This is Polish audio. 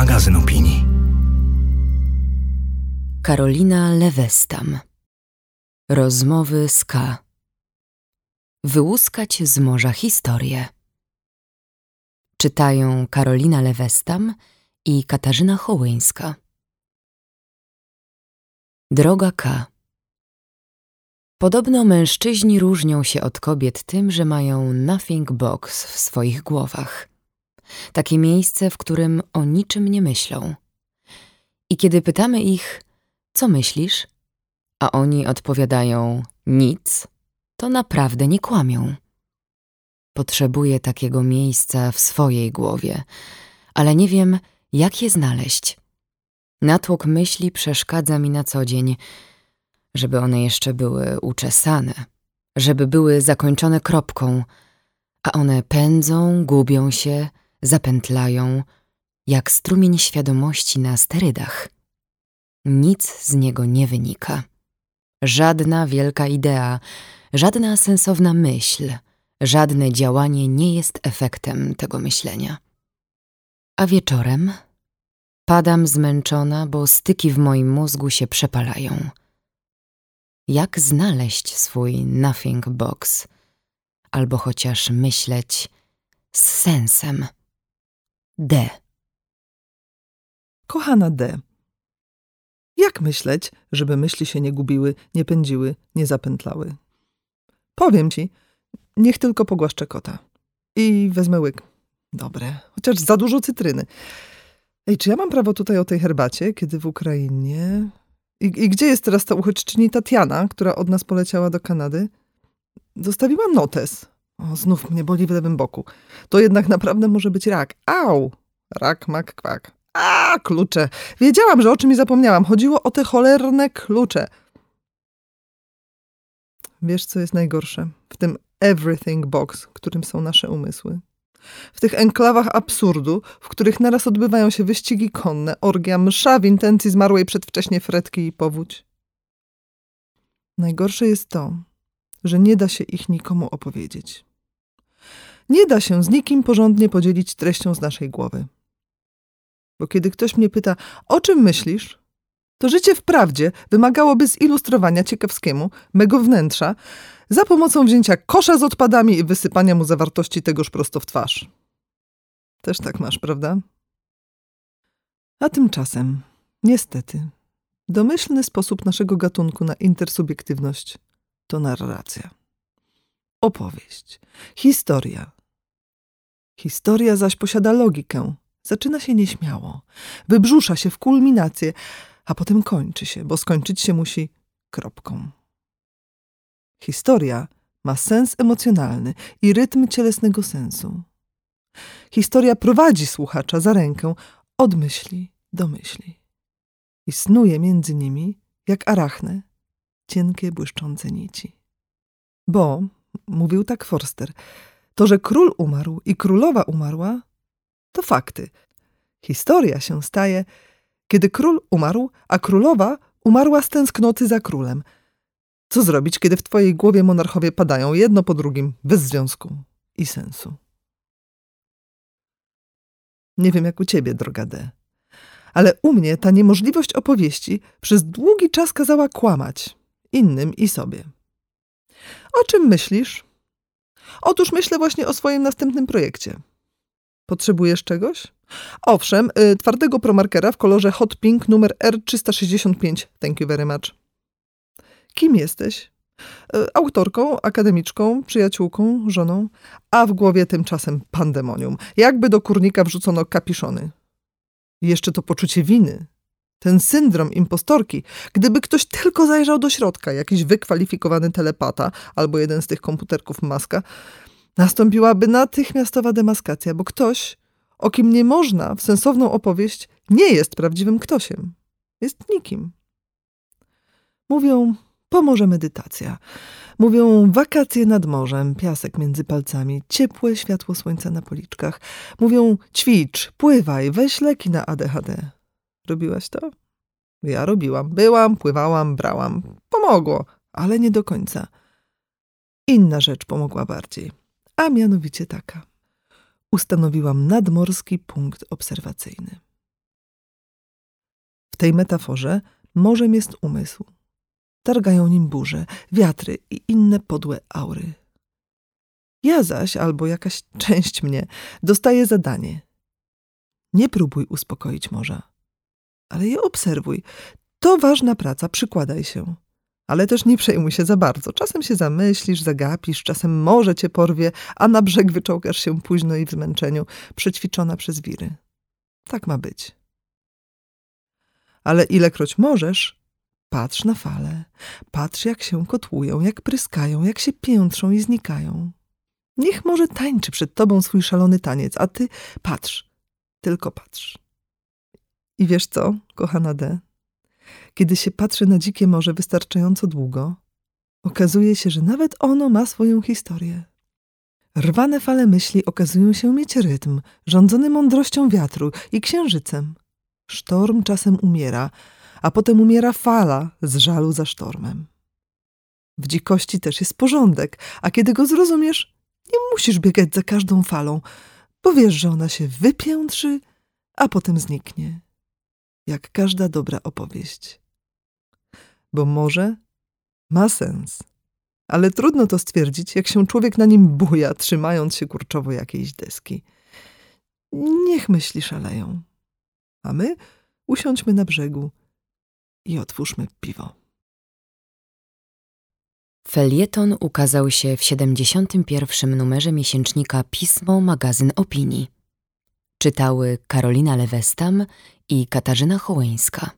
magazyn opinii. Karolina Lewestam. Rozmowy z K. Wyłuskać z morza historię. Czytają Karolina Lewestam i Katarzyna Hołyńska. Droga K. Podobno mężczyźni różnią się od kobiet tym, że mają nothing box w swoich głowach. Takie miejsce, w którym o niczym nie myślą. I kiedy pytamy ich, co myślisz? A oni odpowiadają nic, to naprawdę nie kłamią. Potrzebuję takiego miejsca w swojej głowie, ale nie wiem, jak je znaleźć. Natłok myśli przeszkadza mi na co dzień, żeby one jeszcze były uczesane, żeby były zakończone kropką, a one pędzą, gubią się, zapętlają, jak strumień świadomości na sterydach. Nic z niego nie wynika. Żadna wielka idea, żadna sensowna myśl, żadne działanie nie jest efektem tego myślenia. A wieczorem padam zmęczona, bo styki w moim mózgu się przepalają. Jak znaleźć swój nothing box, albo chociaż myśleć z sensem? D. Kochana D. Jak myśleć, żeby myśli się nie gubiły, nie pędziły, nie zapętlały? Powiem ci, niech tylko pogłaszczę kota. I wezmę łyk. Dobre, chociaż za dużo cytryny. Ej, czy ja mam prawo tutaj o tej herbacie, kiedy w Ukrainie... I, i gdzie jest teraz ta uchodźczyni Tatiana, która od nas poleciała do Kanady? Zostawiła notes. O, znów mnie boli w lewym boku. To jednak naprawdę może być rak. Au! Rak, mak, kwak. A, klucze. Wiedziałam, że o czym mi zapomniałam. Chodziło o te cholerne klucze. Wiesz, co jest najgorsze? W tym everything box, którym są nasze umysły. W tych enklawach absurdu, w których naraz odbywają się wyścigi konne, orgia, msza w intencji zmarłej przedwcześnie Fredki i powódź. Najgorsze jest to, że nie da się ich nikomu opowiedzieć. Nie da się z nikim porządnie podzielić treścią z naszej głowy. Bo kiedy ktoś mnie pyta, o czym myślisz, to życie wprawdzie wymagałoby zilustrowania ciekawskiemu mego wnętrza za pomocą wzięcia kosza z odpadami i wysypania mu zawartości tegoż prosto w twarz. Też tak masz, prawda? A tymczasem, niestety, domyślny sposób naszego gatunku na intersubiektywność to narracja. Opowieść, historia. Historia zaś posiada logikę, Zaczyna się nieśmiało, wybrzusza się w kulminację, a potem kończy się, bo skończyć się musi kropką. Historia ma sens emocjonalny i rytm cielesnego sensu. Historia prowadzi słuchacza za rękę od myśli do myśli i snuje między nimi, jak arachne, cienkie, błyszczące nici. Bo, mówił tak Forster, to, że król umarł i królowa umarła, to fakty. Historia się staje, kiedy król umarł, a królowa umarła z tęsknoty za królem. Co zrobić, kiedy w twojej głowie monarchowie padają jedno po drugim, bez związku i sensu? Nie wiem jak u ciebie, droga D. Ale u mnie ta niemożliwość opowieści przez długi czas kazała kłamać innym i sobie. O czym myślisz? Otóż myślę właśnie o swoim następnym projekcie. Potrzebujesz czegoś? Owszem, y, twardego promarkera w kolorze Hot Pink numer R365. Thank you very much. Kim jesteś? Y, autorką, akademiczką, przyjaciółką, żoną, a w głowie tymczasem pandemonium. Jakby do kurnika wrzucono kapiszony. Jeszcze to poczucie winy. Ten syndrom impostorki. Gdyby ktoś tylko zajrzał do środka, jakiś wykwalifikowany telepata albo jeden z tych komputerków maska, nastąpiłaby natychmiastowa demaskacja, bo ktoś, o kim nie można w sensowną opowieść, nie jest prawdziwym ktośem. Jest nikim. Mówią, pomoże medytacja. Mówią, wakacje nad morzem, piasek między palcami, ciepłe światło słońca na policzkach. Mówią, ćwicz, pływaj, weź leki na ADHD. Robiłaś to? Ja robiłam. Byłam, pływałam, brałam. Pomogło, ale nie do końca. Inna rzecz pomogła bardziej a mianowicie taka. Ustanowiłam nadmorski punkt obserwacyjny. tej metaforze morzem jest umysł. Targają nim burze, wiatry i inne podłe aury. Ja zaś, albo jakaś część mnie, dostaje zadanie. Nie próbuj uspokoić morza, ale je obserwuj. To ważna praca, przykładaj się. Ale też nie przejmuj się za bardzo. Czasem się zamyślisz, zagapisz, czasem morze cię porwie, a na brzeg wyczołgasz się późno i w zmęczeniu, przećwiczona przez wiry. Tak ma być. Ale ilekroć możesz, patrz na fale, patrz jak się kotłują, jak pryskają, jak się piętrzą i znikają. Niech może tańczy przed tobą swój szalony taniec, a ty patrz, tylko patrz. I wiesz co, kochana D? Kiedy się patrzy na dzikie morze wystarczająco długo, okazuje się, że nawet ono ma swoją historię. Rwane fale myśli okazują się mieć rytm, rządzony mądrością wiatru i księżycem. Sztorm czasem umiera, a potem umiera fala z żalu za sztormem. W dzikości też jest porządek, a kiedy go zrozumiesz, nie musisz biegać za każdą falą, bo wiesz, że ona się wypiętrzy, a potem zniknie. Jak każda dobra opowieść. Bo może ma sens, ale trudno to stwierdzić, jak się człowiek na nim buja, trzymając się kurczowo jakiejś deski. Niech myśli szaleją, a my usiądźmy na brzegu i otwórzmy piwo. Felieton ukazał się w 71. numerze miesięcznika Pismo Magazyn Opinii. Czytały Karolina Lewestam i Katarzyna Hołeńska.